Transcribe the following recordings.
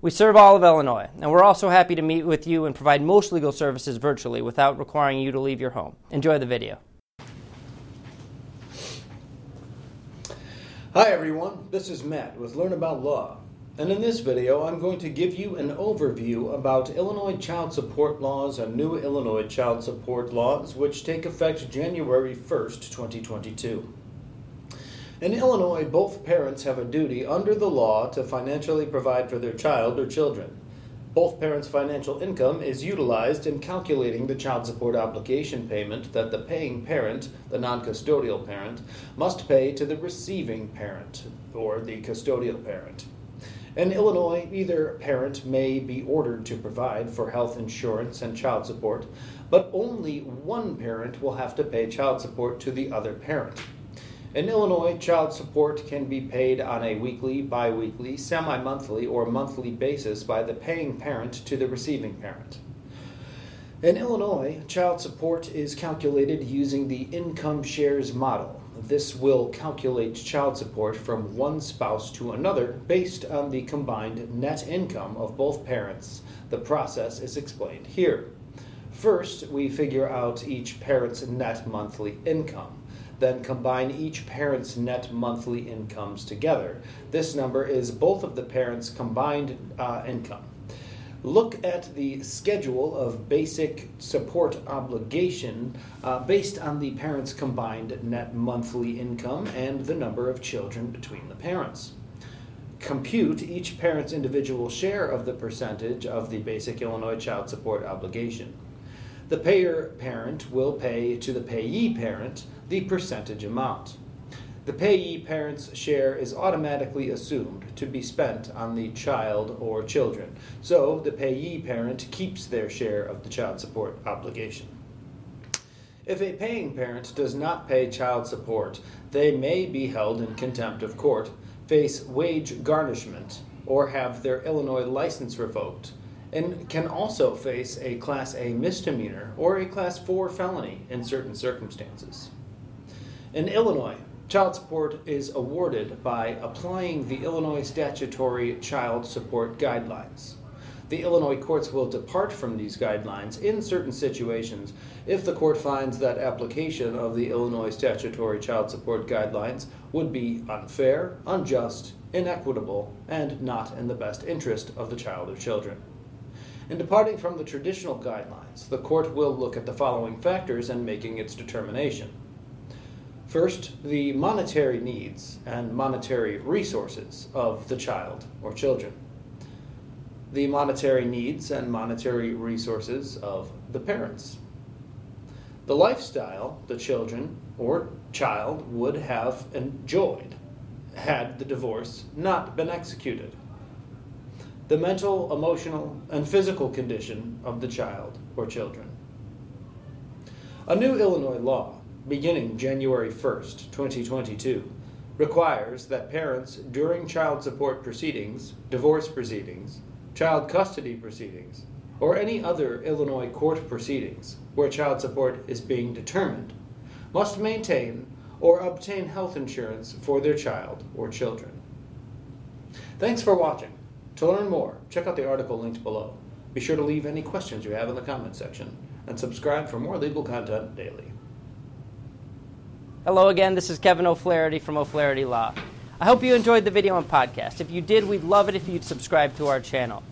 We serve all of Illinois, and we're also happy to meet with you and provide most legal services virtually without requiring you to leave your home. Enjoy the video. Hi everyone, this is Matt with Learn About Law. And in this video, I'm going to give you an overview about Illinois child support laws and new Illinois child support laws, which take effect January 1st, 2022. In Illinois, both parents have a duty under the law to financially provide for their child or children. Both parents' financial income is utilized in calculating the child support obligation payment that the paying parent, the non custodial parent, must pay to the receiving parent, or the custodial parent. In Illinois, either parent may be ordered to provide for health insurance and child support, but only one parent will have to pay child support to the other parent. In Illinois, child support can be paid on a weekly, bi weekly, semi monthly, or monthly basis by the paying parent to the receiving parent. In Illinois, child support is calculated using the income shares model. This will calculate child support from one spouse to another based on the combined net income of both parents. The process is explained here. First, we figure out each parent's net monthly income then combine each parent's net monthly incomes together. This number is both of the parents' combined uh, income. Look at the schedule of basic support obligation uh, based on the parents' combined net monthly income and the number of children between the parents. Compute each parent's individual share of the percentage of the basic Illinois child support obligation. The payer parent will pay to the payee parent the percentage amount. The payee parent's share is automatically assumed to be spent on the child or children, so the payee parent keeps their share of the child support obligation. If a paying parent does not pay child support, they may be held in contempt of court, face wage garnishment, or have their Illinois license revoked, and can also face a Class A misdemeanor or a Class 4 felony in certain circumstances. In Illinois, child support is awarded by applying the Illinois statutory child support guidelines. The Illinois courts will depart from these guidelines in certain situations if the court finds that application of the Illinois statutory child support guidelines would be unfair, unjust, inequitable, and not in the best interest of the child or children. In departing from the traditional guidelines, the court will look at the following factors in making its determination. First, the monetary needs and monetary resources of the child or children. The monetary needs and monetary resources of the parents. The lifestyle the children or child would have enjoyed had the divorce not been executed. The mental, emotional, and physical condition of the child or children. A new Illinois law beginning January 1st, 2022, requires that parents during child support proceedings, divorce proceedings, child custody proceedings, or any other Illinois court proceedings where child support is being determined must maintain or obtain health insurance for their child or children. Thanks for watching. To learn more, check out the article linked below. Be sure to leave any questions you have in the comments section and subscribe for more legal content daily. Hello again, this is Kevin O'Flaherty from O'Flaherty Law. I hope you enjoyed the video and podcast. If you did, we'd love it if you'd subscribe to our channel.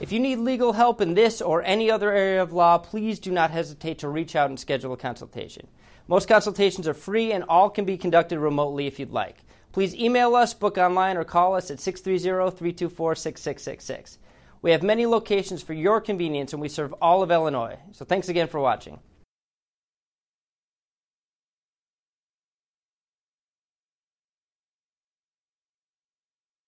If you need legal help in this or any other area of law, please do not hesitate to reach out and schedule a consultation. Most consultations are free and all can be conducted remotely if you'd like. Please email us, book online, or call us at 630 324 6666. We have many locations for your convenience and we serve all of Illinois. So thanks again for watching.